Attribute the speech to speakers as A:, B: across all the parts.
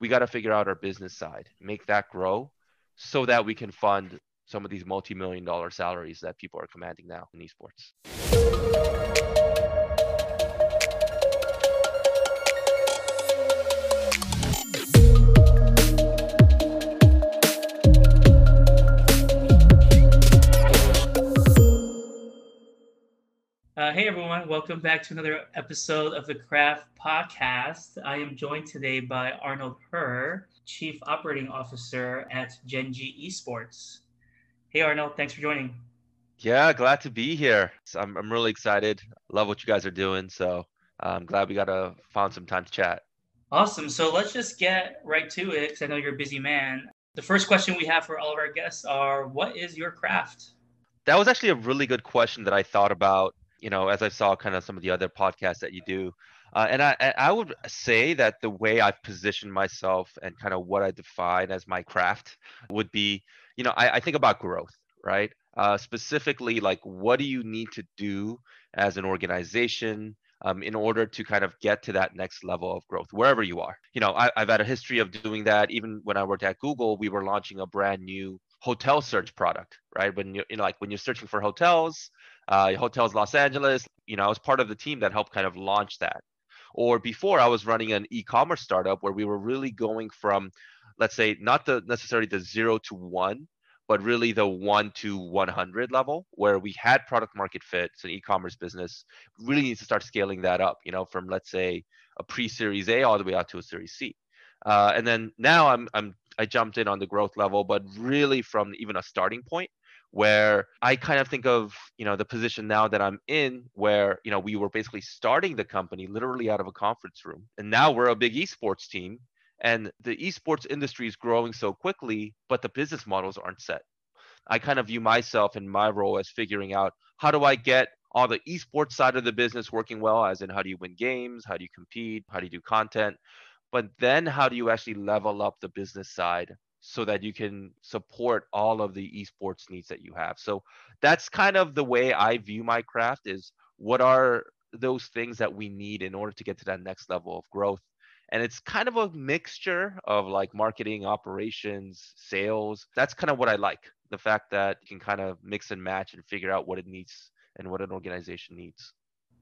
A: we got to figure out our business side, make that grow so that we can fund some of these multi-million dollar salaries that people are commanding now in esports.
B: Uh, hey everyone, welcome back to another episode of the Craft Podcast. I am joined today by Arnold Hur, Chief Operating Officer at Gen.G Esports. Hey Arnold, thanks for joining.
A: Yeah, glad to be here. So I'm, I'm really excited. Love what you guys are doing. So I'm glad we got to find some time to chat.
B: Awesome. So let's just get right to it because I know you're a busy man. The first question we have for all of our guests are what is your craft?
A: That was actually a really good question that I thought about you know, as I saw kind of some of the other podcasts that you do. Uh, and I, I would say that the way I've positioned myself and kind of what I define as my craft would be, you know, I, I think about growth, right? Uh, specifically, like what do you need to do as an organization um, in order to kind of get to that next level of growth, wherever you are? You know, I, I've had a history of doing that. Even when I worked at Google, we were launching a brand new hotel search product, right? When you, you know, like when you're searching for hotels, uh, Hotels Los Angeles. You know, I was part of the team that helped kind of launch that. Or before, I was running an e-commerce startup where we were really going from, let's say, not the necessarily the zero to one, but really the one to 100 level, where we had product market fit. It's an e-commerce business. Really needs to start scaling that up. You know, from let's say a pre-Series A all the way out to a Series C. Uh, and then now I'm I'm I jumped in on the growth level, but really from even a starting point where I kind of think of, you know, the position now that I'm in where, you know, we were basically starting the company literally out of a conference room. And now we're a big esports team and the esports industry is growing so quickly, but the business models aren't set. I kind of view myself in my role as figuring out how do I get all the esports side of the business working well, as in how do you win games, how do you compete, how do you do content, but then how do you actually level up the business side so that you can support all of the esports needs that you have. So that's kind of the way I view my craft is what are those things that we need in order to get to that next level of growth. And it's kind of a mixture of like marketing, operations, sales. That's kind of what I like. The fact that you can kind of mix and match and figure out what it needs and what an organization needs.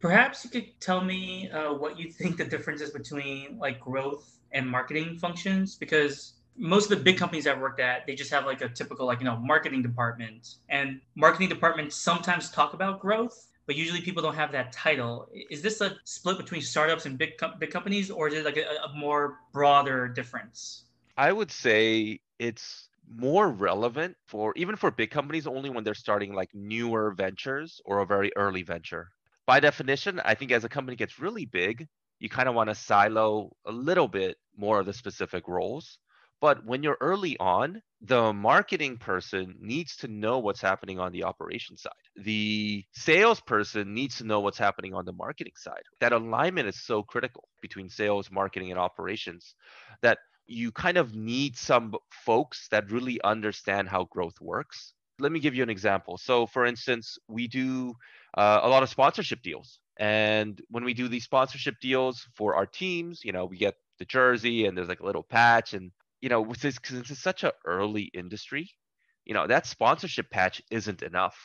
B: Perhaps you could tell me uh, what you think the difference is between like growth and marketing functions because most of the big companies I've worked at, they just have like a typical like you know marketing department, and marketing departments sometimes talk about growth, but usually people don't have that title. Is this a split between startups and big com- big companies, or is it like a, a more broader difference?
A: I would say it's more relevant for even for big companies only when they're starting like newer ventures or a very early venture. By definition, I think as a company gets really big, you kind of want to silo a little bit more of the specific roles but when you're early on, the marketing person needs to know what's happening on the operation side. The salesperson needs to know what's happening on the marketing side. That alignment is so critical between sales, marketing, and operations that you kind of need some folks that really understand how growth works. Let me give you an example. So, for instance, we do uh, a lot of sponsorship deals. And when we do these sponsorship deals for our teams, you know, we get the jersey and there's like a little patch and you know, because it's such an early industry, you know, that sponsorship patch isn't enough,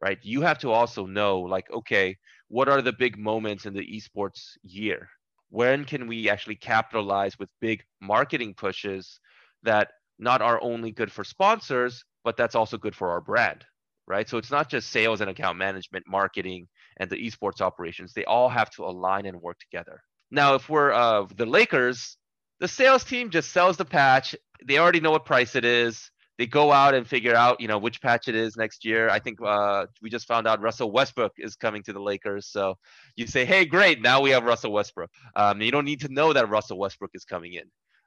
A: right? You have to also know, like, okay, what are the big moments in the esports year? When can we actually capitalize with big marketing pushes that not are only good for sponsors, but that's also good for our brand, right? So it's not just sales and account management, marketing, and the esports operations. They all have to align and work together. Now, if we're uh, the Lakers, the sales team just sells the patch. They already know what price it is. They go out and figure out, you know, which patch it is next year. I think uh, we just found out Russell Westbrook is coming to the Lakers. So you say, hey, great, now we have Russell Westbrook. Um, you don't need to know that Russell Westbrook is coming in.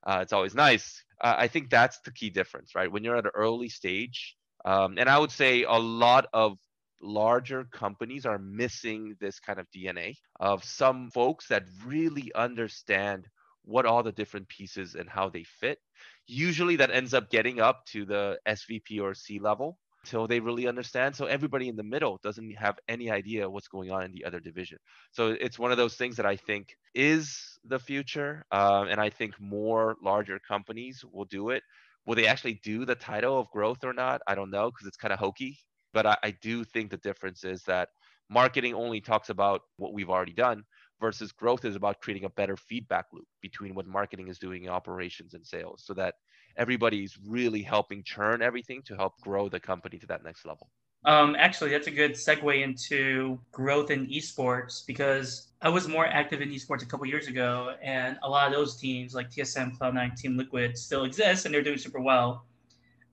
A: Uh, it's always nice. Uh, I think that's the key difference, right? When you're at an early stage, um, and I would say a lot of larger companies are missing this kind of DNA of some folks that really understand what all the different pieces and how they fit. Usually that ends up getting up to the SVP or C level. until they really understand. So everybody in the middle doesn't have any idea what's going on in the other division. So it's one of those things that I think is the future, uh, and I think more larger companies will do it. Will they actually do the title of growth or not? I don't know because it's kind of hokey. But I, I do think the difference is that marketing only talks about what we've already done versus growth is about creating a better feedback loop between what marketing is doing in operations and sales so that everybody's really helping churn everything to help grow the company to that next level.
B: Um, actually, that's a good segue into growth in esports because I was more active in esports a couple years ago, and a lot of those teams like TSM, Cloud9, Team Liquid still exist, and they're doing super well.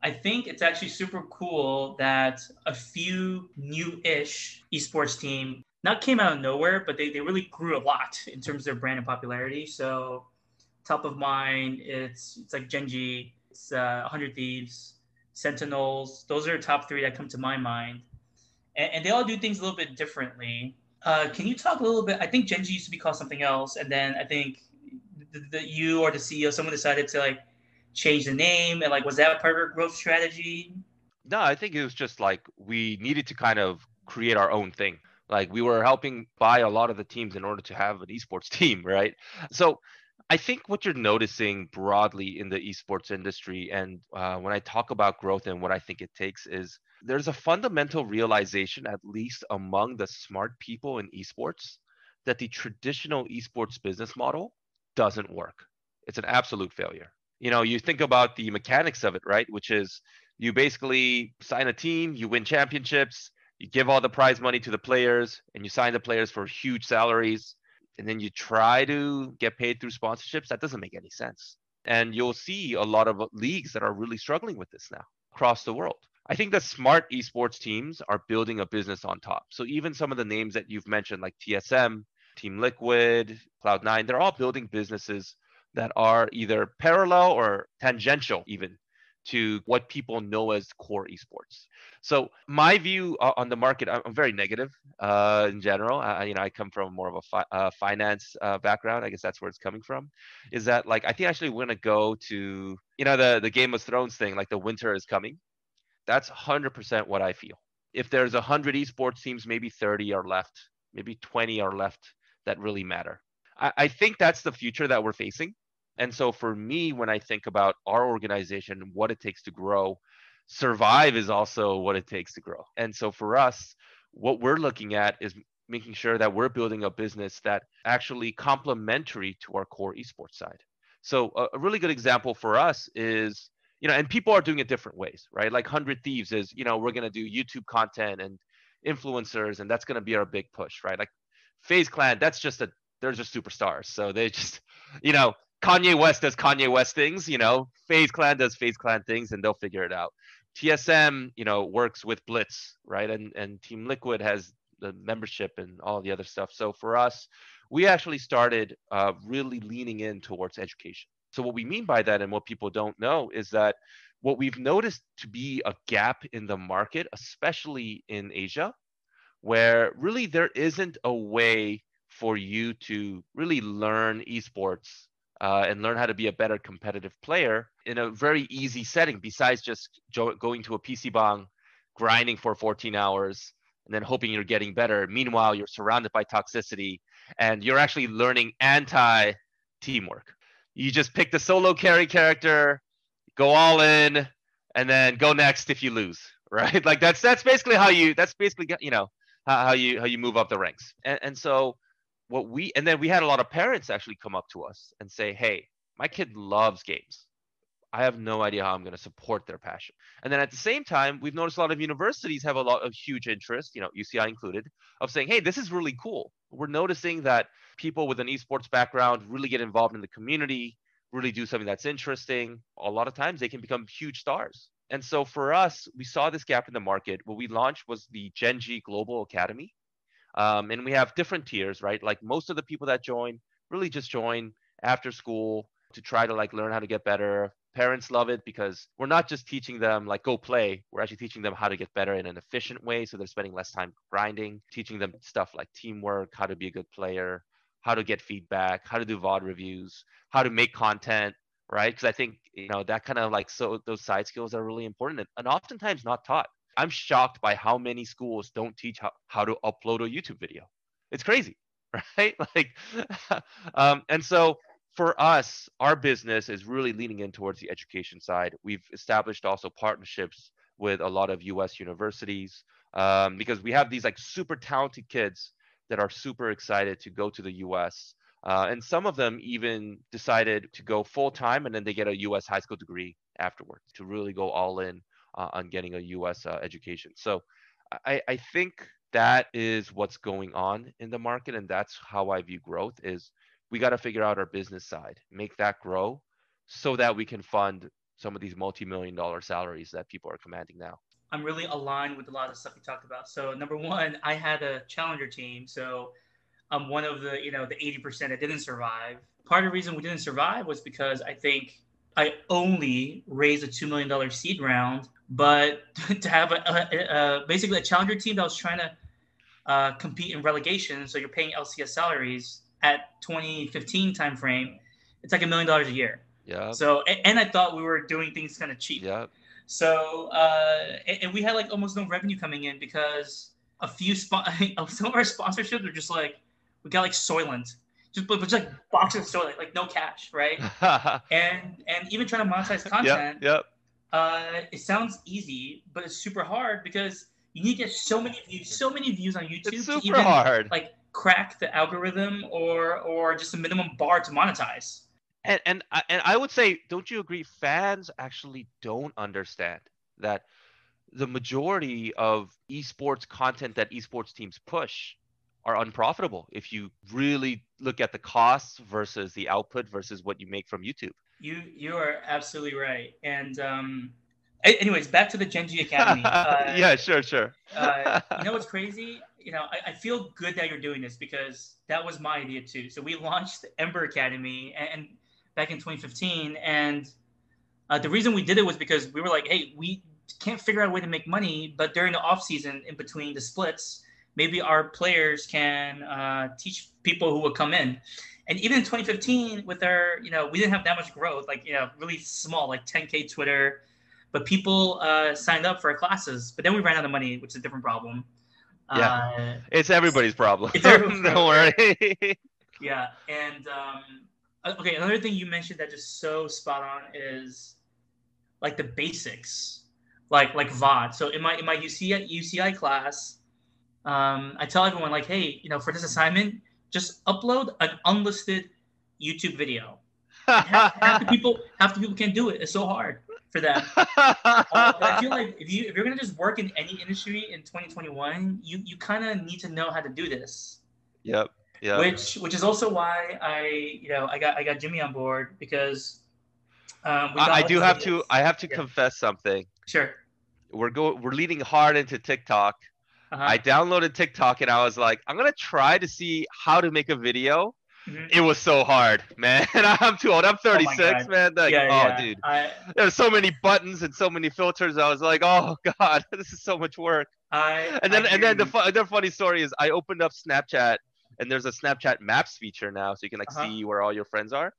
B: I think it's actually super cool that a few new-ish esports team not came out of nowhere, but they, they really grew a lot in terms of their brand and popularity. So top of mind, it's it's like Gen.G, it's uh, 100 Thieves, Sentinels. Those are the top three that come to my mind, and, and they all do things a little bit differently. Uh, can you talk a little bit? I think Gen.G used to be called something else, and then I think the, the, you or the CEO, someone decided to like change the name, and like was that part of your growth strategy?
A: No, I think it was just like we needed to kind of create our own thing. Like we were helping buy a lot of the teams in order to have an esports team, right? So I think what you're noticing broadly in the esports industry, and uh, when I talk about growth and what I think it takes, is there's a fundamental realization, at least among the smart people in esports, that the traditional esports business model doesn't work. It's an absolute failure. You know, you think about the mechanics of it, right? Which is you basically sign a team, you win championships, you give all the prize money to the players, and you sign the players for huge salaries and then you try to get paid through sponsorships, that doesn't make any sense. And you'll see a lot of leagues that are really struggling with this now across the world. I think the smart esports teams are building a business on top. So even some of the names that you've mentioned, like TSM, Team Liquid, Cloud9, they're all building businesses that are either parallel or tangential even to what people know as core esports. So my view on the market, I'm very negative uh, in general. I, you know, I come from more of a fi- uh, finance uh, background. I guess that's where it's coming from. Is that like I think actually we're gonna go to you know the the Game of Thrones thing, like the winter is coming. That's 100% what I feel. If there's 100 esports teams, maybe 30 are left, maybe 20 are left that really matter. I, I think that's the future that we're facing. And so for me, when I think about our organization, what it takes to grow, survive is also what it takes to grow. And so for us, what we're looking at is making sure that we're building a business that actually complementary to our core esports side. So a, a really good example for us is, you know, and people are doing it different ways, right? Like 100 Thieves is, you know, we're going to do YouTube content and influencers, and that's going to be our big push, right? Like FaZe Clan, that's just a, they're just superstars. So they just, you know, Kanye West does Kanye West things, you know, FaZe Clan does FaZe Clan things, and they'll figure it out. TSM, you know, works with Blitz, right? And and Team Liquid has the membership and all the other stuff. So for us, we actually started uh, really leaning in towards education. So what we mean by that, and what people don't know, is that what we've noticed to be a gap in the market, especially in Asia, where really there isn't a way for you to really learn esports uh, and learn how to be a better competitive player in a very easy setting besides just jo- going to a PC bang, grinding for 14 hours, and then hoping you're getting better. Meanwhile, you're surrounded by toxicity and you're actually learning anti teamwork. You just pick the solo carry character, go all in, and then go next if you lose, right? Like that's that's basically how you that's basically you know how you how you move up the ranks. And, and so what we and then we had a lot of parents actually come up to us and say, "Hey, my kid loves games. I have no idea how I'm going to support their passion." And then at the same time, we've noticed a lot of universities have a lot of huge interest, you know, UCI included, of saying, "Hey, this is really cool. We're noticing that people with an esports background really get involved in the community, really do something that's interesting. A lot of times they can become huge stars." And so for us, we saw this gap in the market. What we launched was the Gen.G Global Academy um, and we have different tiers, right? Like most of the people that join really just join after school to try to like learn how to get better. Parents love it because we're not just teaching them like go play, we're actually teaching them how to get better in an efficient way. So they're spending less time grinding, teaching them stuff like teamwork, how to be a good player, how to get feedback, how to do VOD reviews, how to make content, right? Because I think, you know, that kind of like so those side skills are really important and, and oftentimes not taught I'm shocked by how many schools don't teach how, how to upload a YouTube video. It's crazy, right? Like, um, and so for us, our business is really leaning in towards the education side. We've established also partnerships with a lot of US universities um, because we have these like super talented kids that are super excited to go to the US. Uh, and some of them even decided to go full time and then they get a US high school degree afterwards to really go all in uh, on getting a US uh, education. So I, I think that is what's going on in the market and that's how I view growth is we got to figure out our business side, make that grow so that we can fund some of these multi-million dollar salaries that people are commanding now.
B: I'm really aligned with a lot of stuff you talked about. So number one, I had a challenger team, so I'm one of the you know the 80% that didn't survive. Part of the reason we didn't survive was because I think I only raised a two million dollar seed round, but to have a, a, a, basically a challenger team that was trying to uh, compete in relegation, so you're paying LCS salaries at 2015 timeframe, it's like a million dollars a year.
A: Yeah.
B: So and I thought we were doing things kind of cheap.
A: Yeah.
B: So uh, and, we had like almost no revenue coming in because a few spot some of our sponsorships are just like we got like Soylent, just but just like boxes of Soylent, like no cash, right? and and even trying to monetize content.
A: Yep. yep.
B: Uh, it sounds easy, but it's super hard because you need to get so many views, so many views on YouTube.
A: It's super
B: to even,
A: hard.
B: Like crack the algorithm or or just a minimum bar to monetize.
A: And and and I would say, don't you agree? Fans actually don't understand that the majority of esports content that esports teams push are unprofitable if you really look at the costs versus the output versus what you make from YouTube.
B: You you are absolutely right. And um, anyways, back to the Gen G Academy.
A: Uh, yeah, sure, sure.
B: uh, you know what's crazy? You know, I, I, feel good that you're doing this because that was my idea too. So we launched the Ember Academy and, and back in 2015, and uh, the reason we did it was because we were like, hey, we can't figure out a way to make money, but during the off season, in between the splits, maybe our players can uh, teach people who will come in. And even in 2015, with our, you know, we didn't have that much growth, like, you know, really small, like 10K Twitter, but people uh, signed up for our classes. But then we ran out of money, which is a different problem.
A: Yeah, uh, it's everybody's problem.
B: It's everybody's
A: Don't worry.
B: yeah, and um, okay, another thing you mentioned that just so spot on is like the basics, like like VOD. So in my in my UCI UCI class, um, I tell everyone like, hey, you know, for this assignment, just upload an unlisted YouTube video. half, half, the people half the people can't do it. It's so hard for them. uh, I feel like if you if you're gonna just work in any industry in 2021, you you kind of need to know how to do this.
A: Yep. Yeah.
B: Which which is also why I you know I got I got Jimmy on board because
A: um, I, I do have to I have to yeah. confess something.
B: Sure.
A: We're go we're leading hard into TikTok. Uh-huh. I downloaded TikTok and I was like, I'm gonna try to see how to make a video. Mm-hmm. It was so hard, man. I'm too old. I'm 36, oh man. Like, yeah, oh, yeah. dude. I, There's so many buttons and so many filters. I was like, oh god, this is so much work.
B: I,
A: and then and then the, the funny story is I opened up Snapchat and there's a Snapchat Maps feature now, so you can like uh-huh. see where all your friends are.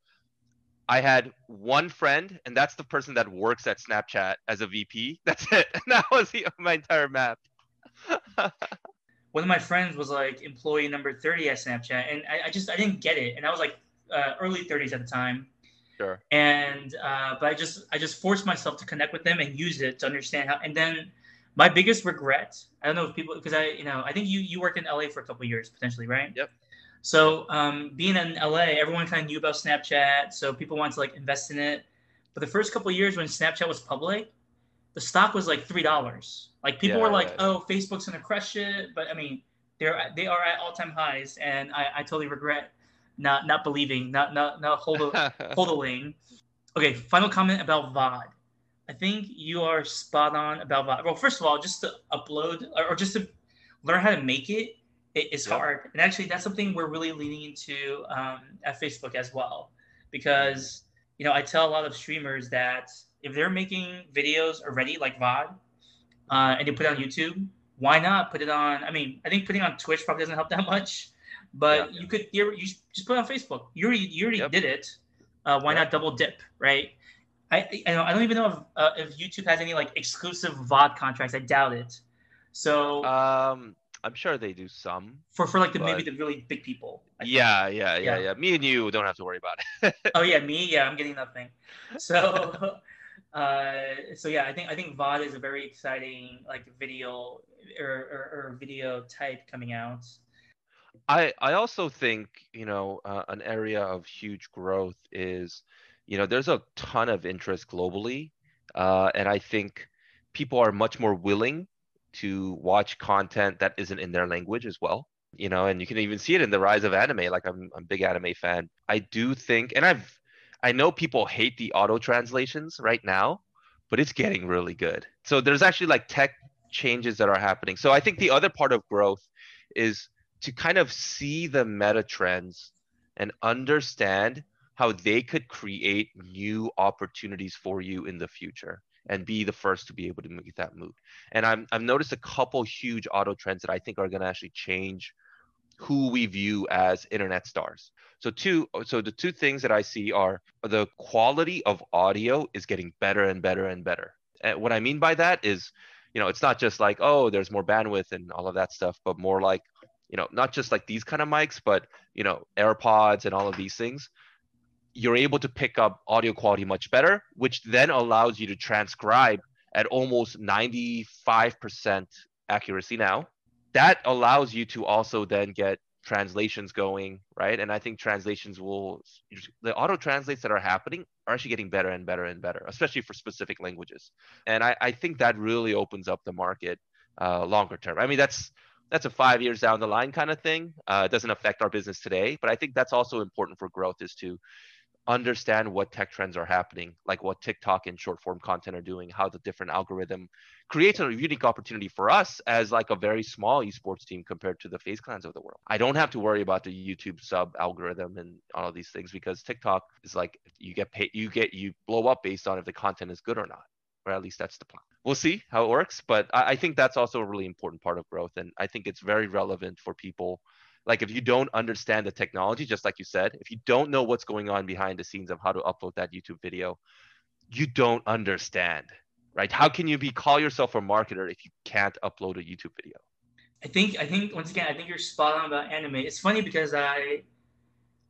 A: I had one friend, and that's the person that works at Snapchat as a VP. That's it. And that was the, my entire map.
B: one of my friends was like employee number 30 at Snapchat, and I, I just I didn't get it, and I was like uh, early 30s at the time.
A: Sure.
B: And uh, but I just I just forced myself to connect with them and use it to understand how, and then my biggest regret i don't know if people because i you know i think you you worked in la for a couple years potentially right
A: yep
B: so um, being in la everyone kind of knew about snapchat so people wanted to like invest in it but the first couple years when snapchat was public the stock was like three dollars like people yeah, were like oh facebook's gonna crush it but i mean they're they are at all-time highs and i, I totally regret not not believing not not not hodling okay final comment about vod I think you are spot on about VOD. Well, first of all, just to upload or just to learn how to make it, it is yep. hard. And actually, that's something we're really leaning into um, at Facebook as well, because you know I tell a lot of streamers that if they're making videos already like VOD, uh, and you put it on YouTube, why not put it on? I mean, I think putting on Twitch probably doesn't help that much, but yeah. you could you just put it on Facebook. You already you already yep. did it. Uh, why yep. not double dip, right? I I don't, even know if uh, if YouTube has any like exclusive VOD contracts. I doubt it. So
A: Um, I'm sure they do some.
B: for for like the maybe the really big people.
A: Yeah, yeah, yeah,
B: Yeah.
A: yeah. Me and you don't have to worry about it.
B: Oh yeah, me. Yeah, I'm getting nothing. So, uh, so yeah, I think I think VOD is a very exciting like video or, or, or video type coming out.
A: I I also think you know uh, an area of huge growth is, you know, there's a ton of interest globally, uh, and I think people are much more willing to watch content that isn't in their language as well. You know, and you can even see it in the rise of anime. Like I'm, I'm a big anime fan. I do think, and I've, I know people hate the auto translations right now, but it's getting really good. So there's actually like tech changes that are happening. So I think the other part of growth is to kind of see the meta trends and understand how they could create new opportunities for you in the future and be the first to be able to make that move. And I'm, I've noticed a couple huge auto trends that I think are going to actually change who we view as internet stars. So two so the two things that I see are the quality of audio is getting better and better and better. And what I mean by that is, you know, it's not just like, oh, there's more bandwidth and all of that stuff, but more like, you know, not just like these kind of mics, but you know, AirPods and all of these things. You're able to pick up audio quality much better, which then allows you to transcribe at almost 95% accuracy now that allows you to also then get translations going right? And i think translations will the auto translates that are happening are actually getting better and better and better especially for specific languages. And i, I think that really opens up the market uh, longer term. I mean that's that's a five years down the line kind of thing. Uh, it doesn't affect our business today but i think that's also important for growth is to understand what tech trends are happening, like what TikTok and short form content are doing, how the different algorithm creates a unique opportunity for us as like a very small esports team compared to the FaZe Clans of the world. I don't have to worry about the YouTube sub algorithm and all of these things because TikTok is like you get paid, you get you blow up based on if the content is good or not. Or at least that's the plan. We'll see how it works, but I, I think that's also a really important part of growth, and I think it's very relevant for people like if you don't understand the technology just like you said if you don't know what's going on behind the scenes of how to upload that youtube video you don't understand right how can you be call yourself a marketer if you can't upload a youtube video
B: I think I think once again I think you're spot on about anime. It's funny because I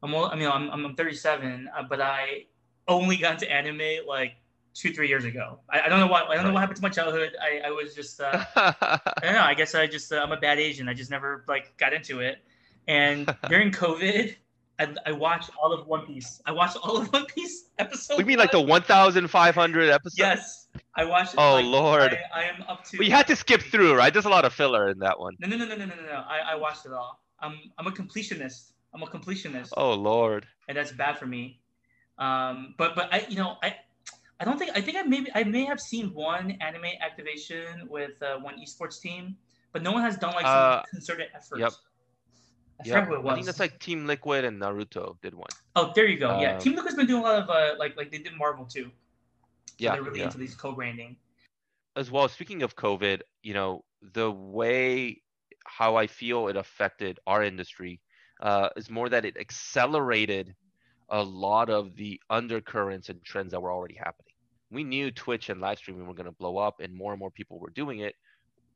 B: I'm all, I mean I'm I'm 37, uh, but I only got into anime like two three years ago. I, I don't know what I don't know what happened to my childhood. I, I was just uh, I don't know. I guess I just uh, I'm a bad Asian. I just never like got into it. And during COVID, I, I watched all of One Piece. I watched all of One Piece episodes.
A: we mean like the 1500 episodes
B: yes. I watched.
A: Oh,
B: like,
A: Lord.
B: I, I am up to.
A: but you had to skip through right there's a lot of filler in that one.
B: No, no, no, no, no, no, no. no. I, I watched it all. I'm I'm a completionist. I'm a completionist,
A: Oh lord
B: and that's bad for me. Um, but but I you know I I don't think I think I maybe I may have seen one anime activation with uh, one esports team, but no one has done like some
A: Uh,
B: concerted effort.
A: yep.
B: I
A: yeah
B: forgot who it was.
A: i think that's like team liquid and naruto did one
B: oh, there you go. yeah,
A: um,
B: Team Liquid's been doing a lot of uh, like like they did Marvel too. So
A: yeah
B: they're really
A: yeah
B: into these co-branding.
A: as well speaking of covid you know the way how i feel it affected our industry uh, is more that it accelerated a lot of the undercurrents and trends that were already happening we knew twitch and live streaming were going to blow up and more and more people were doing it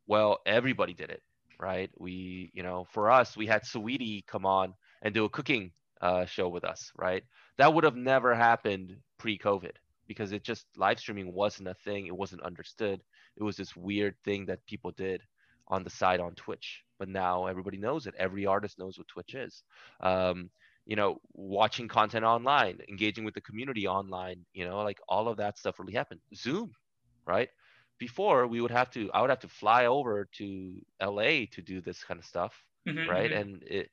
A: well everybody did it right? We you know for us we had Sweetie come on and do a cooking uh, show with us right? That would have never happened pre-covid because it just live streaming wasn't a thing. It wasn't understood. It was this weird thing that people did on the side on twitch. But now everybody knows it. Every artist knows what twitch is. Um, you know watching content online engaging with the community online you know like all of that stuff really happened. Zoom right before we would have to i would have to fly over to la to do this kind of stuff
B: Mhm,
A: right
B: mhm.
A: and it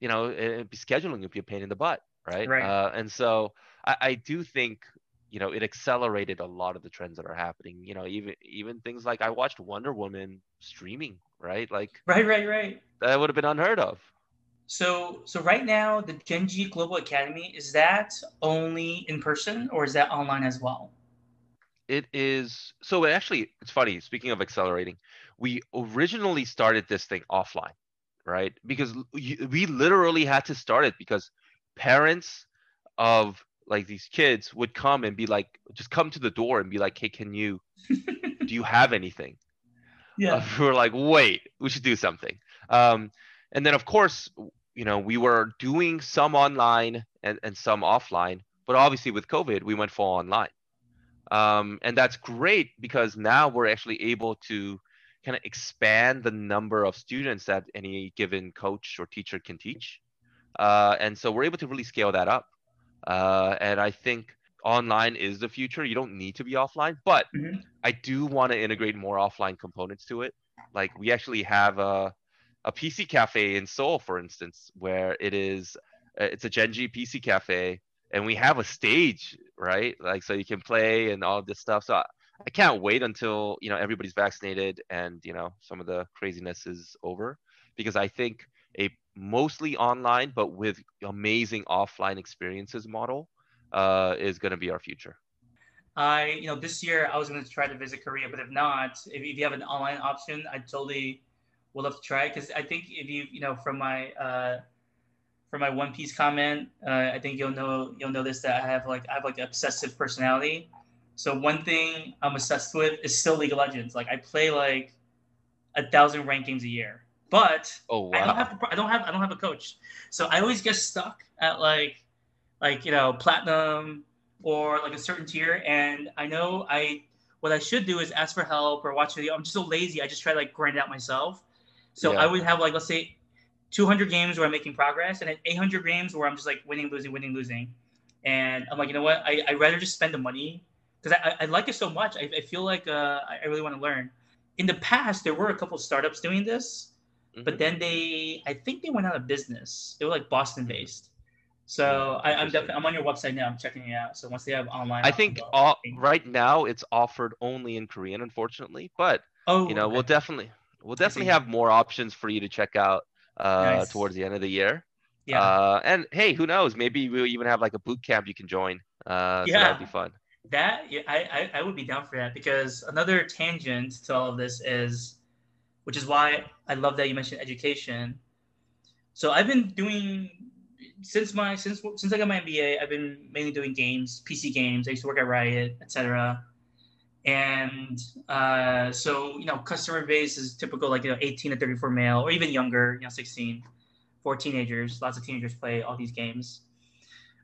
A: you know it, scheduling would be a pain in the butt right,
B: Right.
A: Uh, and so I, I do think you know it accelerated a lot of the trends that are happening you know even even things like i watched wonder woman streaming right like
B: Right, right, right.
A: that would have been unheard of
B: So so right now the Gen.G Global Academy is that only in person or is that online as well?
A: It is so it actually it's funny speaking of accelerating we originally started this thing offline right? Because we literally had to start it because parents of like these kids would come and be like just come to the door and be like hey can you do you have anything?
B: Yeah.
A: uh, we were like wait we should do something. Um, and then of course you know we were doing some online and, and some offline but obviously with covid we went full online um, and that's great because now we're actually able to kind of expand the number of students that any given coach or teacher can teach. Uh, and so we're able to really scale that up. Uh, and i think online is the future. You don't need to be offline but
B: Mhm.
A: i do want to integrate more offline components to it. Like we actually have a, a pc cafe in seoul for instance where it is uh, it's a Gen.G pc cafe and we have a stage right? Like so you can play and all this stuff. So I, I can't wait until you know everybody's vaccinated and you know some of the craziness is over. Because i think a mostly online but with amazing offline experiences model uh, is going to be our future.
B: I, you know, this year I was going to try to visit Korea, but if not, if, if you have an online option, I totally would love to try because I think if you, you know, from my uh, from my One Piece comment, uh, I think you'll know you'll notice that I have like I have like an obsessive personality. So one thing I'm obsessed with is still League of Legends. Like I play like a thousand ranked games a year, but
A: oh
B: I don't
A: wow
B: have I don't have I don't have a coach, so I always get stuck at like like you know platinum or like a certain tier, and I know I what I should do is ask for help or watch video. I'm just so lazy. I just try to like grind it out myself. So
A: Yeah.
B: I would have like let's say 200 games where I'm making progress, and then 800 games where I'm just like winning, losing, winning, losing, and I'm like you know what I I rather just spend the money because I, I like it so much. I, I feel like uh, I really want to learn. In the past, there were a couple startups doing this, but
A: Mhm.
B: then they I think they went out of business. They were like Boston based. So I, I'm definitely I'm on your website now. I'm checking it out. So once they have online,
A: I think all, right now it's offered only in Korean, unfortunately. But
B: oh,
A: you know, we'll definitely we'll definitely have more options for you to check out uh,
B: Nice.
A: towards the end of the year.
B: yeah,
A: Uh, and hey, who knows? Maybe we'll even have like a boot camp you can join. Uh, so
B: Yeah.
A: that'd be fun.
B: that yeah, I, I I would be down for that because another tangent to all of this is, which is why I love that you mentioned education. So I've been doing since my since since I got my MBA, I've been mainly doing games, PC games. I used to work at Riot, etc. And uh, so you know, customer base is typical, like you know, 18 to 34 male, or even younger, you know, 16 for teenagers. Lots of teenagers play all these games.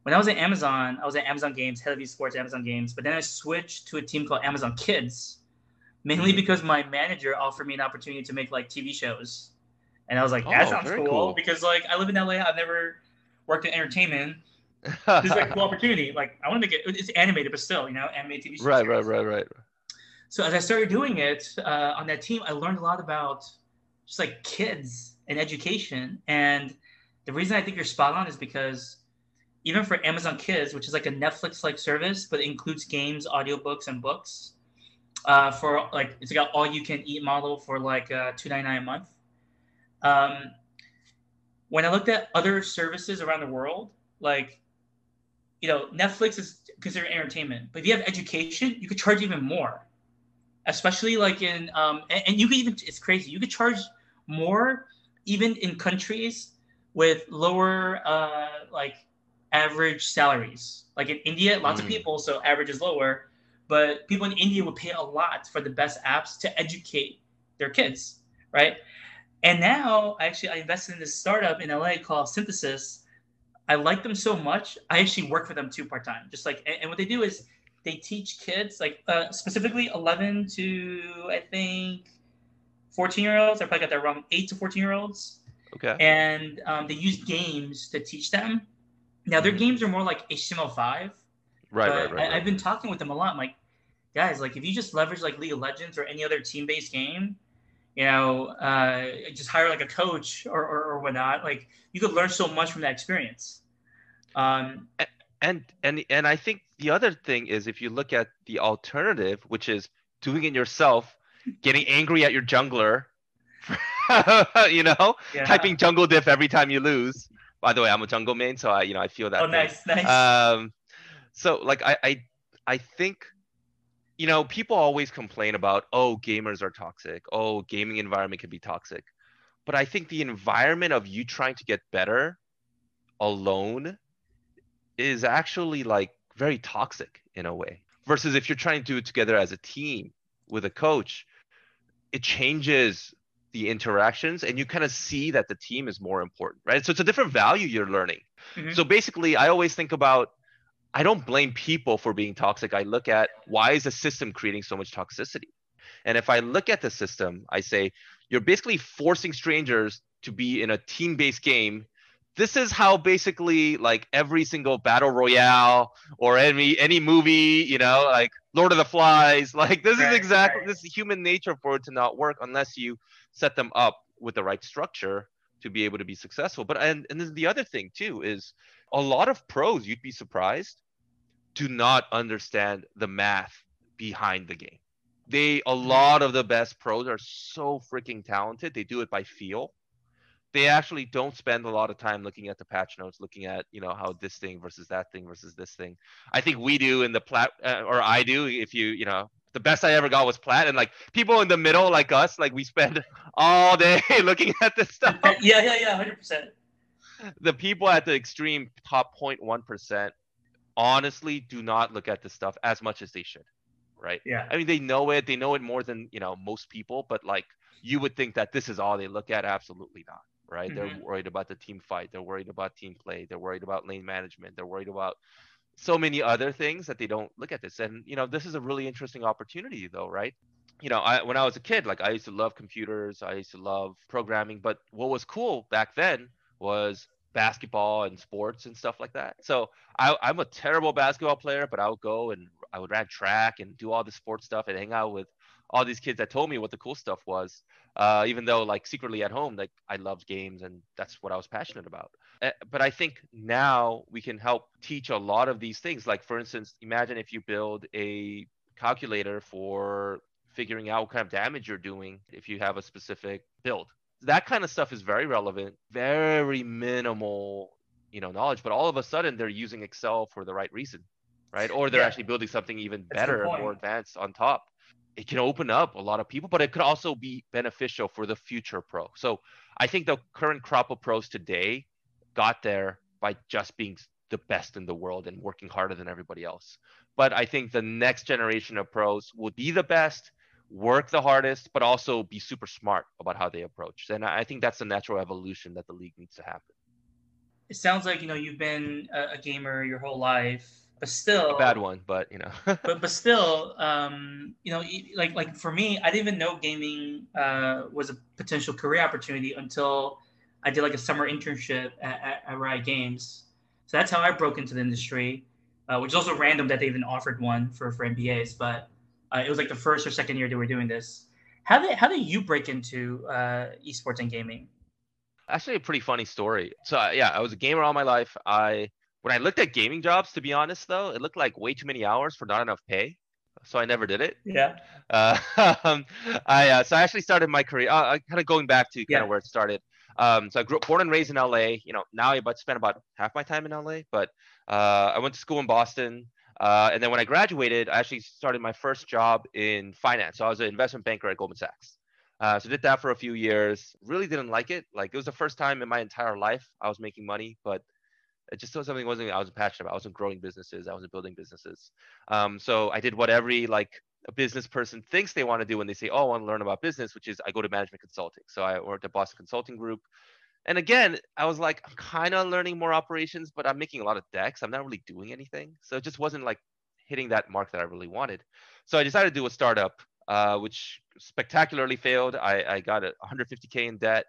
B: When I was at Amazon, I was at Amazon Games, head of esports, Amazon Games. But then I switched to a team called Amazon Kids, mainly
A: Mhm.
B: because my manager offered me an opportunity to make like TV shows, and I was like, that
A: Oh,
B: sounds cool,
A: cool.
B: because like I live in LA, I've never worked in entertainment. This is like a cool opportunity. Like I want to make it. It's animated, but still, you know, animated TV
A: right, right, right, right.
B: So as I started doing it uh, on that team, I learned a lot about just like kids and education. And the reason I think you're spot on is because even for Amazon Kids, which is like a Netflix-like service, but includes games, audiobooks, and books, uh, for like it's got all-you-can-eat model for like uh, two ninety nine a month. Um, when I looked at other services around the world, like you know, Netflix is considered entertainment, but if you have education, you could charge even more. Especially like in, um, and, and you could even, it's crazy, you could charge more even in countries with lower, uh, like average salaries. Like in India, lots of
A: Mm.
B: people, so average is lower, but people in India would pay a lot for the best apps to educate their kids, right? And now, I actually, I invested in this startup in LA called Synthesis. I like them so much. I actually work for them too part time. Just like, and, and what they do is they teach kids, like uh, specifically 11 to I think 14 year olds. I probably got that wrong. Eight to 14 year olds,
A: Okay.
B: and um, they use games to teach them. Now their
A: Mhm.
B: games are more like HTML5.
A: Right,
B: but
A: right, right.
B: I, I've been talking with them a lot. I'm like, guys, like if you just leverage like League of Legends or any other team-based game, you know, uh, just hire like a coach or, or, or whatnot. Like you could learn so much from that experience. Um,
A: and and and I think the other thing is if you look at the alternative, which is doing it yourself, getting angry at your jungler, you know,
B: yeah.
A: typing jungle diff every time you lose. By the way, I'm a jungle main, so I you know I feel that.
B: Oh, nice, nice.
A: Um, so like I I I think, you know, people always complain about oh gamers are toxic, oh gaming environment can be toxic, but I think the environment of you trying to get better alone is actually like very toxic in a way. Versus if you're trying to do it together as a team with a coach, it changes the interactions and you kind of see that the team is more important, right? So it's a different value you're learning. Mm-hmm. So basically, I always think about I don't blame people for being toxic. I look at why is the system creating so much toxicity? And if I look at the system, I say you're basically forcing strangers to be in a team-based game this is how basically like every single battle royale or any any movie you know like lord of the flies like this right, is exactly right. this is human nature for it to not work unless you set them up with the right structure to be able to be successful but and and this is the other thing too is a lot of pros you'd be surprised do not understand the math behind the game they a mm-hmm. lot of the best pros are so freaking talented they do it by feel they actually don't spend a lot of time looking at the patch notes, looking at you know how this thing versus that thing versus this thing. I think we do in the plat, uh, or I do. If you you know, the best I ever got was plat, and like people in the middle like us, like we spend all day looking at this stuff.
B: yeah, yeah, yeah, hundred percent.
A: The people at the extreme top 0.1 percent honestly do not look at this stuff as much as they should right
B: yeah
A: i mean they know it they know it more than you know most people but like you would think that this is all they look at absolutely not right? Mm-hmm. They're worried about the team fight. They're worried about team play. They're worried about lane management. They're worried about so many other things that they don't look at this. And you know, this is a really interesting opportunity, though, right? You know, I, when I was a kid, like I used to love computers. I used to love programming. But what was cool back then was basketball and sports and stuff like that. So I, I'm a terrible basketball player, but I would go and I would run track and do all the sports stuff and hang out with all these kids that told me what the cool stuff was uh, even though like secretly at home like i loved games and that's what i was passionate about. Uh, but i think now we can help teach a lot of these things. Like for instance imagine if you build a calculator for figuring out what kind of damage you're doing if you have a specific build that kind of stuff is very relevant very minimal you know knowledge but all of a sudden they're using excel for the right reason right or they're yeah. actually building something even better more advanced on top it can open up a lot of people, but it could also be beneficial for the future pro. So I think the current crop of pros today got there by just being the best in the world and working harder than everybody else. But I think the next generation of pros will be the best, work the hardest, but also be super smart about how they approach. And I think that's the natural evolution that the league needs to happen.
B: It sounds like you know you've been a, gamer your whole life but still
A: a bad one but you know
B: but but still um you know like like for me i didn't even know gaming uh was a potential career opportunity until i did like a summer internship at, at, at riot games so that's how i broke into the industry uh, which is also random that they even offered one for for mbas but uh, it was like the first or second year they were doing this how did how did you break into uh, esports and gaming
A: actually a pretty funny story so yeah i was a gamer all my life i when I looked at gaming jobs, to be honest, though, it looked like way too many hours for not enough pay. So I never did it.
B: Yeah.
A: Uh, um, I uh, so I actually started my career. Uh, kind of going back to kind yeah. of where it started. Um, so I grew up born and raised in LA. You know, now I about spend about half my time in LA. But uh, I went to school in Boston. Uh, and then when I graduated, I actually started my first job in finance. So I was an investment banker at Goldman Sachs. Uh, so did that for a few years. Really didn't like it. Like it was the first time in my entire life I was making money, but it just was something wasn't I wasn't passionate about. I wasn't growing businesses. I wasn't building businesses. Um, so I did what every like a business person thinks they want to do when they say, "Oh, I want to learn about business," which is I go to management consulting. So I worked at Boston Consulting Group, and again, I was like, I'm kind of learning more operations, but I'm making a lot of decks. I'm not really doing anything. So it just wasn't like hitting that mark that I really wanted. So I decided to do a startup, uh, which spectacularly failed. I, I got 150k in debt.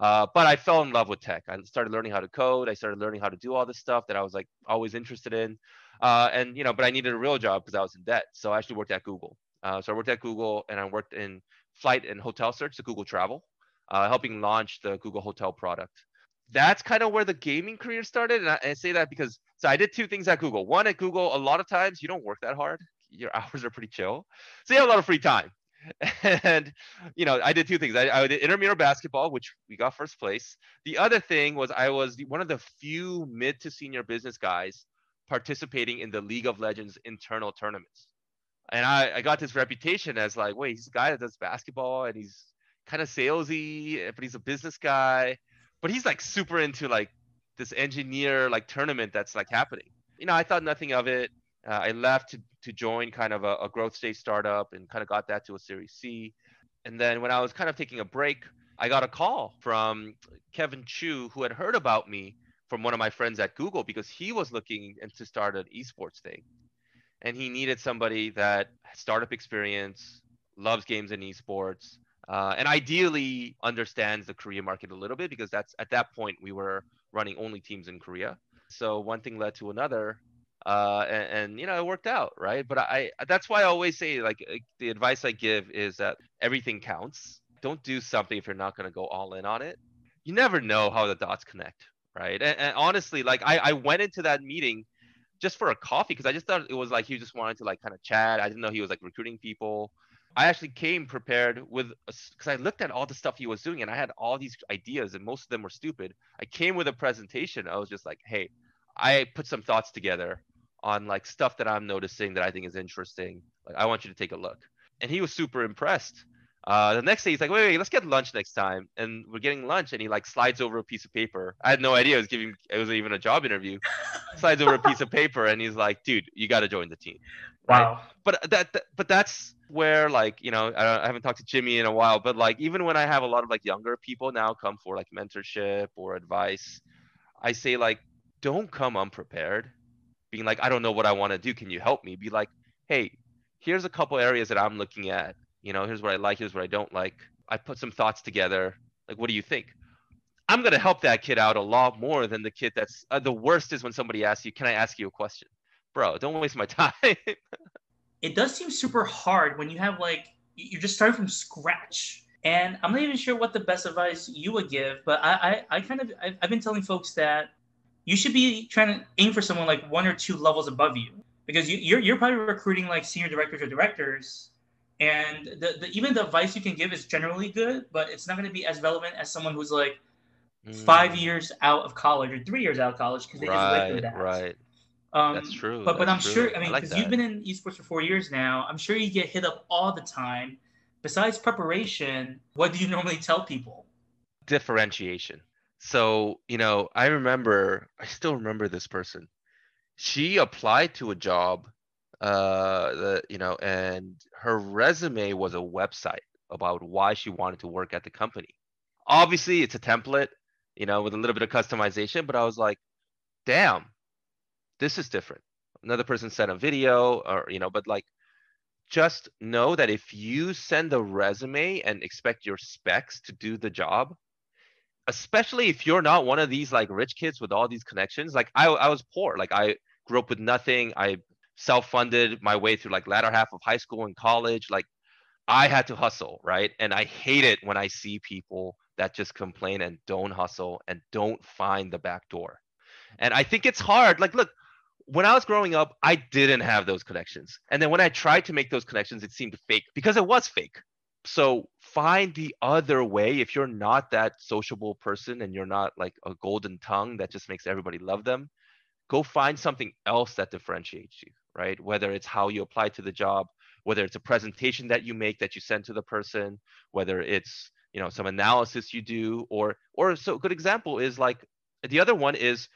A: Uh, but I fell in love with tech. I started learning how to code. I started learning how to do all this stuff that I was like always interested in. Uh, and you know, but I needed a real job because I was in debt. So I actually worked at Google. Uh, so I worked at Google and I worked in flight and hotel search to Google Travel, uh, helping launch the Google Hotel product. That's kind of where the gaming career started. And I, I say that because so I did two things at Google. One at Google, a lot of times you don't work that hard. Your hours are pretty chill, so you have a lot of free time and you know i did two things I, I did intramural basketball which we got first place the other thing was i was one of the few mid to senior business guys participating in the league of legends internal tournaments and i, I got this reputation as like wait he's a guy that does basketball and he's kind of salesy but he's a business guy but he's like super into like this engineer like tournament that's like happening you know, I thought nothing of it. Uh, I left to, to join kind of a, a growth stage startup and kind of got that to a Series C. And then when I was kind of taking a break, I got a call from Kevin Chu, who had heard about me from one of my friends at Google because he was looking to start an esports thing. And he needed somebody that startup experience, loves games and esports, uh, and ideally understands the Korea market a little bit because that's at that point we were running only teams in Korea. So one thing led to another, uh, and, and, you know it worked out, right? But I that's why I always say like the advice I give is that everything counts. Don't do something if you're not going to go all in on it. You never know how the dots connect, right? And, and honestly, like I, I went into that meeting just for a coffee because I just thought it was like he just wanted to like kind of chat. I didn't know he was like recruiting people. I actually came prepared with because I looked at all the stuff he was doing and I had all these ideas and most of them were stupid. I came with a presentation. I was just like, hey, I put some thoughts together on like stuff that I'm noticing that I think is interesting. Like I want you to take a look. And he was super impressed. Uh, the next day he's like, wait, wait, let's get lunch next time. And we're getting lunch, and he like slides over a piece of paper. I had no idea it was giving. It wasn't even a job interview. slides over a piece of paper, and he's like, dude, you got to join the team.
B: Wow. Right?
A: But that, that, but that's where like you know I, I haven't talked to Jimmy in a while, but like even when I have a lot of like younger people now come for like mentorship or advice, I say like don't come unprepared, being like I don't know what I want to do. Can you help me? Be like, hey, here's a couple areas that I'm looking at. You know, here's what I like, here's what I don't like. I put some thoughts together. Like, what do you think? I'm gonna help that kid out a lot more than the kid that's uh, the worst is when somebody asks you, "Can I ask you a question?" Bro, don't waste my time
B: it does seem super hard when you have like you're just starting from scratch. And I'm not even sure what the best advice you would give, but I, I, I kind of I've, I've been telling folks that you should be trying to aim for someone like one or two levels above you because you, you're you're probably recruiting like senior directors or directors, and the, the even the advice you can give is generally good, but it's not going to be as relevant as someone who's like mm. five years out of college or three years out of college because they right, just went through that.
A: Right.
B: Um,
A: That's true.
B: But
A: but
B: I'm
A: true.
B: sure. I mean,
A: like
B: because you've been in esports for four years now, I'm sure you get hit up all the time. Besides preparation, what do you normally tell people?
A: differentiation. So, you know, I remember, I still remember this person. She applied to a job, uh, the, you know, and her resume was a website about why she wanted to work at the company. Obviously, it's a template, you know, with a little bit of customization, but I was like, damn, this is different. Another person sent a video or you know but like just know that if you send a resume and expect your specs to do the job especially if you're not one of these like rich kids with all these connections like i, I was poor. Like i grew up with nothing. I self-funded my way through like latter half of high school and college. Like i had to hustle right? And i hate it when i see people that just complain and don't hustle and don't find the back door. And i think it's hard. Like look when I was growing up, I didn't have those connections. And then when I tried to make those connections, it seemed fake because it was fake. So find the other way. If you're not that sociable person and you're not like a golden tongue that just makes everybody love them, go find something else that differentiates you, right? Whether it's how you apply to the job, whether it's a presentation that you make that you send to the person, whether it's you know some analysis you do, or or so a good example is like the other one is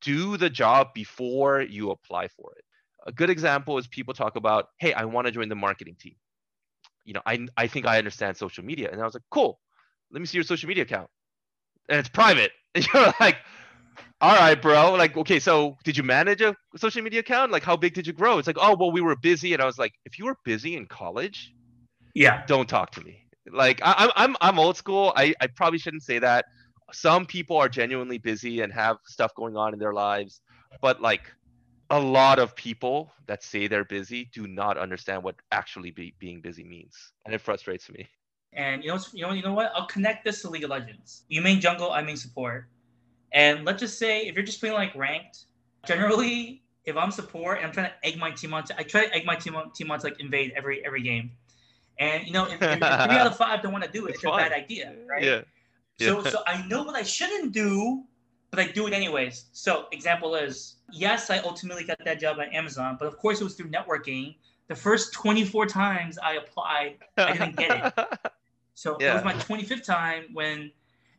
A: do the job before you apply for it. A good example is people talk about, hey, I want to join the marketing team. You know, I, I think I understand social media. And I was like, cool, let me see your social media account. And it's private. And you're like, all right, bro. Like, okay, so did you manage a social media account? Like, how big did you grow? It's like, oh, well, we were busy. And I was like, if you were busy in college,
B: yeah,
A: don't talk to me. Like, I, I'm, I'm, I'm old school. I, I probably shouldn't say that some people are genuinely busy and have stuff going on in their lives but like a lot of people that say they're busy do not understand what actually be, being busy means and it frustrates me.
B: And you know you know you know what? I'll connect this to league of legends. You main jungle i main support. And let's just say if you're just playing like ranked generally if i'm support and i'm trying to egg my team on to, i try to egg my team on team on to like invade every every game. And you know if, if three out of five don't want to do it it's, it's a bad idea right?
A: Yeah
B: so, so I know what I shouldn't do, but I do it anyways. So, example is yes, I ultimately got that job at Amazon, but of course it was through networking. The first 24 times I applied, I didn't get it. So yeah. it was my 25th time when,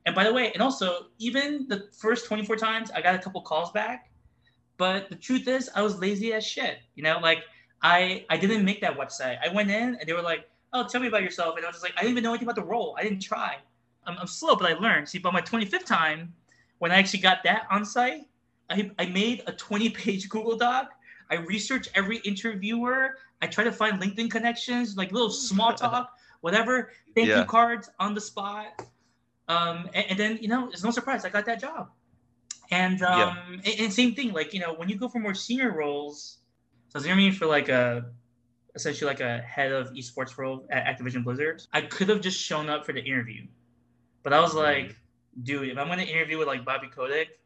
B: and by the way, and also even the first 24 times I got a couple calls back, But the truth is, I was lazy as shit. You know, like I I didn't make that website. I went in and they were like, "Oh, tell me about yourself," and I was just like, I didn't even know anything about the role. I didn't try. I'm, I'm slow, but I learned. See, by my 25th time, when I actually got that on site, I, I made a 20 page Google Doc. I researched every interviewer. I try to find LinkedIn connections, like little small talk, whatever, thank yeah. you cards on the spot. Um, and, and, then, you know, it's no surprise I got that job. And, um, yeah. and, and, same thing, like, you know, when you go for more senior roles, so I was interviewing for like a, essentially like a head of esports role at Activision Blizzard. I could have just shown up for the interview, but I was like, dude, if I'm going to interview with like Bobby Kotick,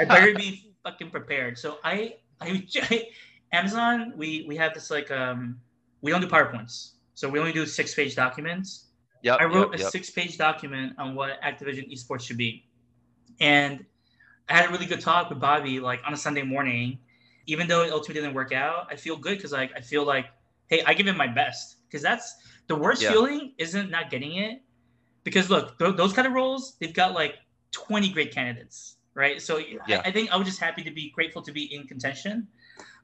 B: I better be fucking prepared. So I, I, I, Amazon, we we have this like um, we don't do powerpoints, so we only do six page documents.
A: Yeah.
B: I wrote
A: yep,
B: a
A: yep.
B: six page document on what Activision esports should be, and I had a really good talk with Bobby like on a Sunday morning. Even though it ultimately didn't work out, I feel good because like I feel like, hey, I give it my best because that's the worst yeah. feeling isn't not getting it. Because look, th- those kind of roles, they've got like 20 great candidates right? So yeah. I, I, think I was just happy to be grateful to be in contention,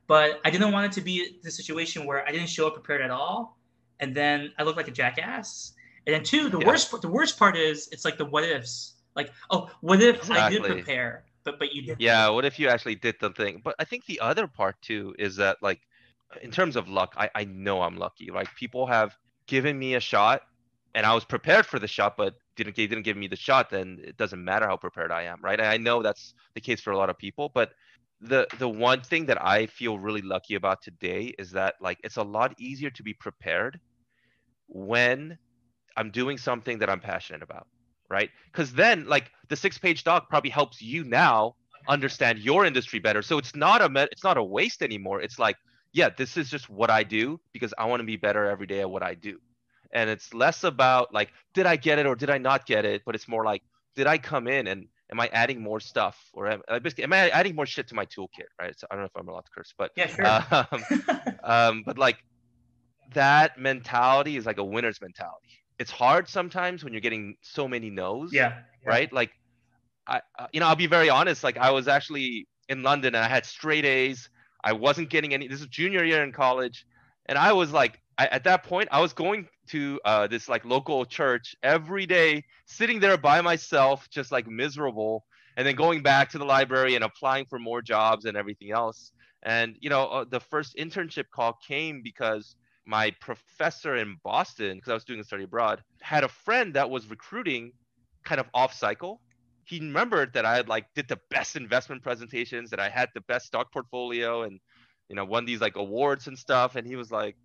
B: but I didn't want it to be the situation where I didn't show up prepared at all, and then I look like a jackass. And then two, the yeah. worst the worst part is it's like the what ifs. Like, oh, what if exactly. I did prepare, but but you didn't?
A: Yeah, what if you actually did the thing? But I think the other part too is that like, in terms of luck, I I know I'm lucky. Like people have given me a shot, and I was prepared for the shot, but didn't they didn't give me the shot, then it doesn't matter how prepared I am, right? And I know that's the case for a lot of people, but the the one thing that I feel really lucky about today is that like it's a lot easier to be prepared when I'm doing something that I'm passionate about, right? Because then like the six page doc probably helps you now understand your industry better. So it's not a it's not a waste anymore. It's like yeah, this is just what I do because I want to be better every day at what I do and it's less about like did i get it or did i not get it but it's more like did i come in and am i adding more stuff or am, basically am i adding more shit to my toolkit right? So i don't know if i'm allowed to curse but
B: yeah sure.
A: um, um, but like that mentality is like a winner's mentality. It's hard sometimes when you're getting so many no's
B: yeah,
A: yeah. right? Like i uh, you know i'll be very honest like i was actually in london and i had straight a's. I wasn't getting any this is junior year in college and i was like I, at that point i was going to uh, this like local church every day, sitting there by myself, just like miserable, and then going back to the library and applying for more jobs and everything else. And you know, uh, the first internship call came because my professor in Boston, because I was doing a study abroad, had a friend that was recruiting, kind of off cycle. He remembered that I had like did the best investment presentations, that I had the best stock portfolio, and you know, won these like awards and stuff. And he was like,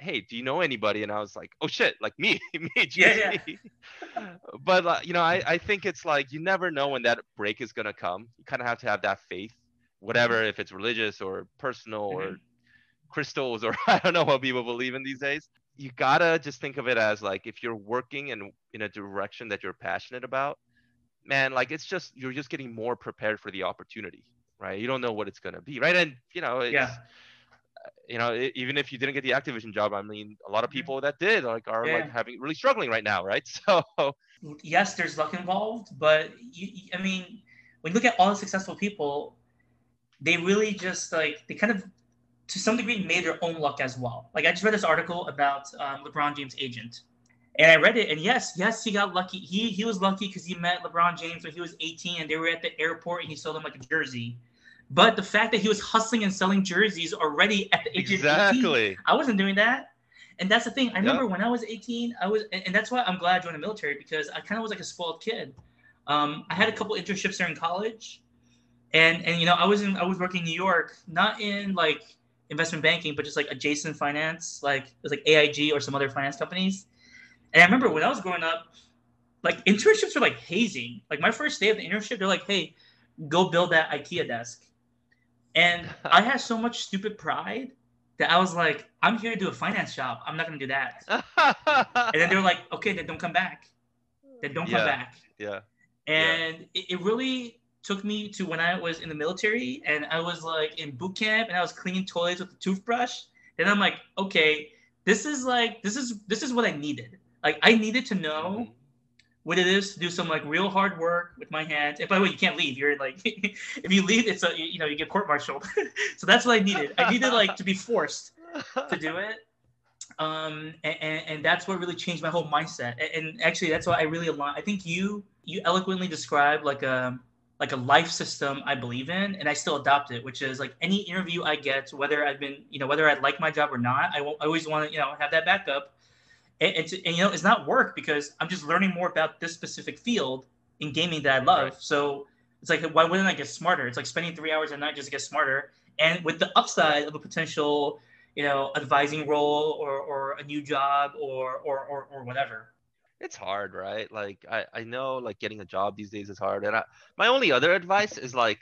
A: hey do you know anybody? And i was like oh shit like me me
B: yeah, yeah.
A: Me. but uh, you know I, I think it's like you never know when that break is going to come. You kind of have to have that faith whatever if it's religious or personal mm-hmm. or crystals or i don't know what people believe in these days. You gotta just think of it as like if you're working in in a direction that you're passionate about man like it's just you're just getting more prepared for the opportunity right? You don't know what it's going to be right? And you know
B: yeah
A: you know, even if you didn't get the Activision job, I mean, a lot of people that did like are yeah. like having really struggling right now, right? So
B: yes, there's luck involved, but you, I mean, when you look at all the successful people, they really just like they kind of to some degree made their own luck as well. Like I just read this article about um, LeBron James' agent, and I read it, and yes, yes, he got lucky. He he was lucky because he met LeBron James when he was 18, and they were at the airport, and he sold him like a jersey. But the fact that he was hustling and selling jerseys already at the age exactly. of 18, I wasn't doing that. And that's the thing. I remember yep. when I was 18, I was, and that's why I'm glad I joined the military because I kind of was like a spoiled kid. Um, I had a couple internships there in college, and and you know I was in I was working in New York, not in like investment banking, but just like adjacent finance, like it was like AIG or some other finance companies. And I remember when I was growing up, like internships were like hazing. Like my first day of the internship, they're like, "Hey, go build that IKEA desk." And I had so much stupid pride that I was like, I'm here to do a finance job. I'm not gonna do that. and then they were like, okay, then don't come back. Then don't
A: yeah,
B: come back.
A: Yeah.
B: And yeah. It, it really took me to when I was in the military and I was like in boot camp and I was cleaning toilets with a toothbrush. Then I'm like, okay, this is like this is this is what I needed. Like I needed to know mm-hmm. What it is to do some like real hard work with my hands. And by the way, you can't leave. You're like, if you leave, it's a you know you get court martialed. so that's what I needed. I needed like to be forced to do it. Um, and, and, that's what really changed my whole mindset. And, and actually, that's why I really align. I think you you eloquently described like a like a life system I believe in, and I still adopt it. Which is like any interview I get, whether I've been you know whether I like my job or not, I, I always want to you know have that backup and, and, to, and, you know it's not work because i'm just learning more about this specific field in gaming that i love right. so it's like why wouldn't i get smarter it's like spending three hours a night just to get smarter and with the upside of a potential you know advising role or, or a new job or, or or or whatever
A: it's hard right like i i know like getting a job these days is hard and I, my only other advice is like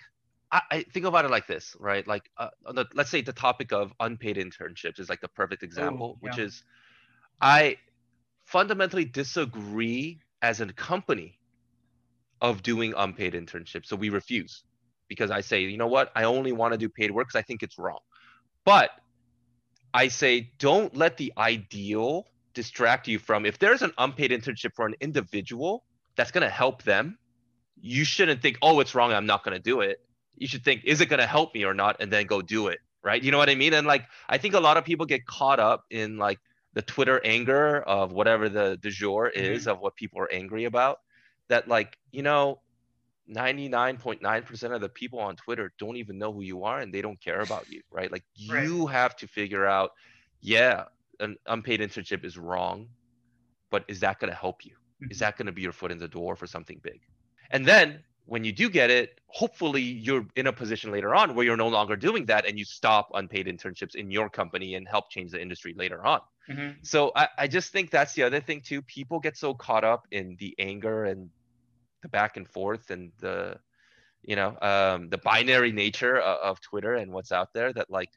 A: I, I think about it like this, right? Like, uh, the, let's say the topic of unpaid internships is like the perfect example, Ooh, yeah. which is I fundamentally disagree as a company of doing unpaid internships. So we refuse because I say, you know what? I only want to do paid work because I think it's wrong. But I say, don't let the ideal distract you from if there's an unpaid internship for an individual that's going to help them, you shouldn't think, oh, it's wrong. I'm not going to do it. You should think, is it going to help me or not? And then go do it. Right. You know what I mean? And like, I think a lot of people get caught up in like, the Twitter anger of whatever the du jour is mm-hmm. of what people are angry about. That like you know, 99.9% of the people on Twitter don't even know who you are and they don't care about you, right? Like right. you have to figure out, yeah, an unpaid internship is wrong, but is that going to help you? Mm-hmm. Is that going to be your foot in the door for something big? And then when you do get it, hopefully you're in a position later on where you're no longer doing that and you stop unpaid internships in your company and help change the industry later on. Mm-hmm. So I, I just think that's the other thing too. People get so caught up in the anger and the back and forth and the, you know, um, the binary nature of, of Twitter and what's out there that like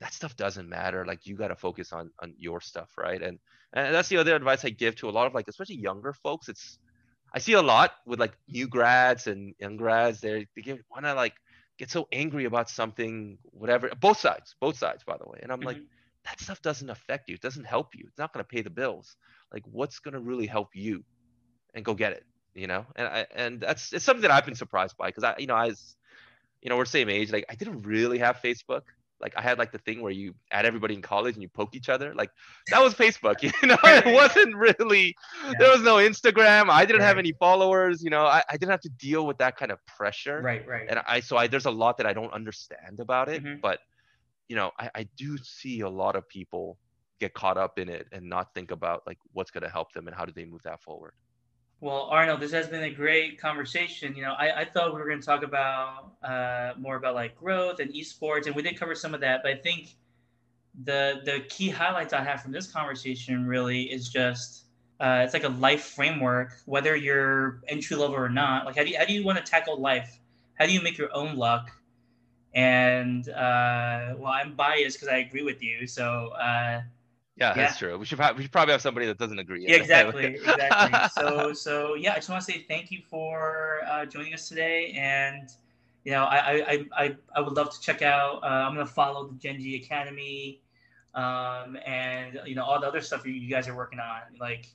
A: that stuff doesn't matter. Like you got to focus on on your stuff, right? And and that's the other advice I give to a lot of like especially younger folks. It's I see a lot with like new grads and young grads. They they want to like get so angry about something, whatever. Both sides, both sides, by the way. And I'm mm-hmm. like, that stuff doesn't affect you. It doesn't help you. It's not going to pay the bills. Like, what's going to really help you? And go get it. You know. And I and that's it's something that I've been surprised by because I you know I was, you know, we're same age. Like I didn't really have Facebook like I had like the thing where you add everybody in college and you poke each other. Like that was Facebook, you know. it wasn't really yeah. there was no Instagram. I didn't right. have any followers, you know. I, I didn't have to deal with that kind of pressure.
B: Right, right.
A: And I so I there's a lot that I don't understand about it, mm-hmm. but you know, I, I do see a lot of people get caught up in it and not think about like what's gonna help them and how do they move that forward.
B: Well, Arnold, this has been a great conversation. You know, I, I thought we were going to talk about uh, more about like growth and esports, and we did cover some of that. But I think the the key highlights I have from this conversation really is just uh, it's like a life framework, whether you're entry level or not. Like, how do you, how do you want to tackle life? How do you make your own luck? And uh, well, I'm biased because I agree with you. So uh,
A: yeah, yeah, that's true. We should, we should probably have somebody that doesn't agree.
B: Yeah, exactly, exactly. So, so yeah, I just want to say thank you for uh, joining us today, and you know, I, I, I, I would love to check out. Uh, I'm gonna follow the Gen.G Academy, um, and you know, all the other stuff you guys are working on. Like,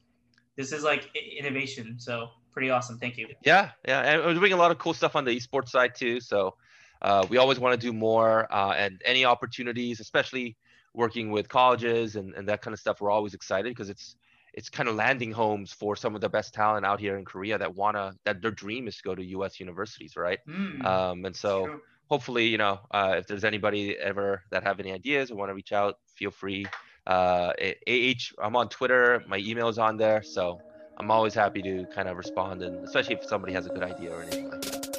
B: this is like innovation. So, pretty awesome. Thank you.
A: Yeah, yeah, and we're doing a lot of cool stuff on the esports side too. So, uh, we always want to do more, uh, and any opportunities, especially working with colleges and, and that kind of stuff, we're always excited because it's it's kind of landing homes for some of the best talent out here in Korea that wanna that their dream is to go to U.S. universities, right? Mm, um, and so true. hopefully, you know, uh, if there's anybody ever that have any ideas or want to reach out, feel free. Uh, AH, I'm on Twitter. My email is on there, so I'm always happy to kind of respond, and especially if somebody has a good idea or anything like that.